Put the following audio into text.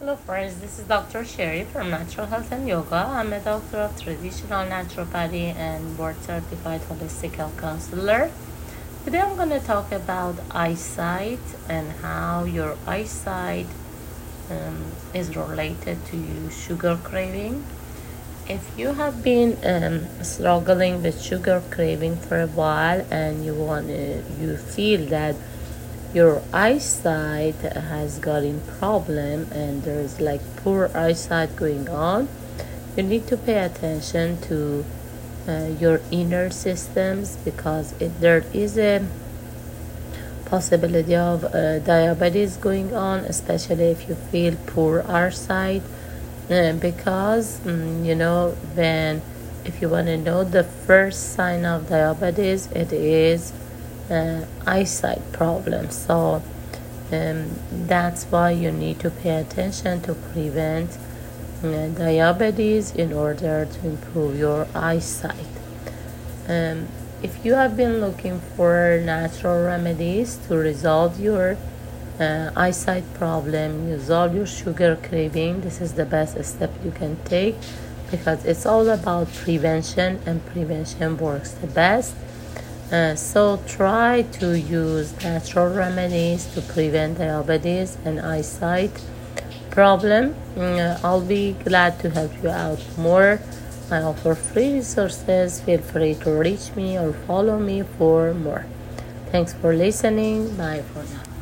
Hello friends, this is Dr. Shari from Natural Health and Yoga. I'm a doctor of traditional naturopathy and board certified holistic health counselor. Today I'm going to talk about eyesight and how your eyesight um, is related to sugar craving. If you have been um, struggling with sugar craving for a while and you want to, you feel that your eyesight has gotten problem and there's like poor eyesight going on you need to pay attention to uh, your inner systems because it, there is a possibility of uh, diabetes going on especially if you feel poor eyesight uh, because um, you know when if you want to know the first sign of diabetes it is uh, eyesight problems so um, that's why you need to pay attention to prevent uh, diabetes in order to improve your eyesight. Um, if you have been looking for natural remedies to resolve your uh, eyesight problem resolve your sugar craving. This is the best step you can take because it's all about prevention and prevention works the best uh, so try to use natural remedies to prevent diabetes and eyesight problem. Uh, I'll be glad to help you out more. I offer free resources. Feel free to reach me or follow me for more. Thanks for listening. Bye for now.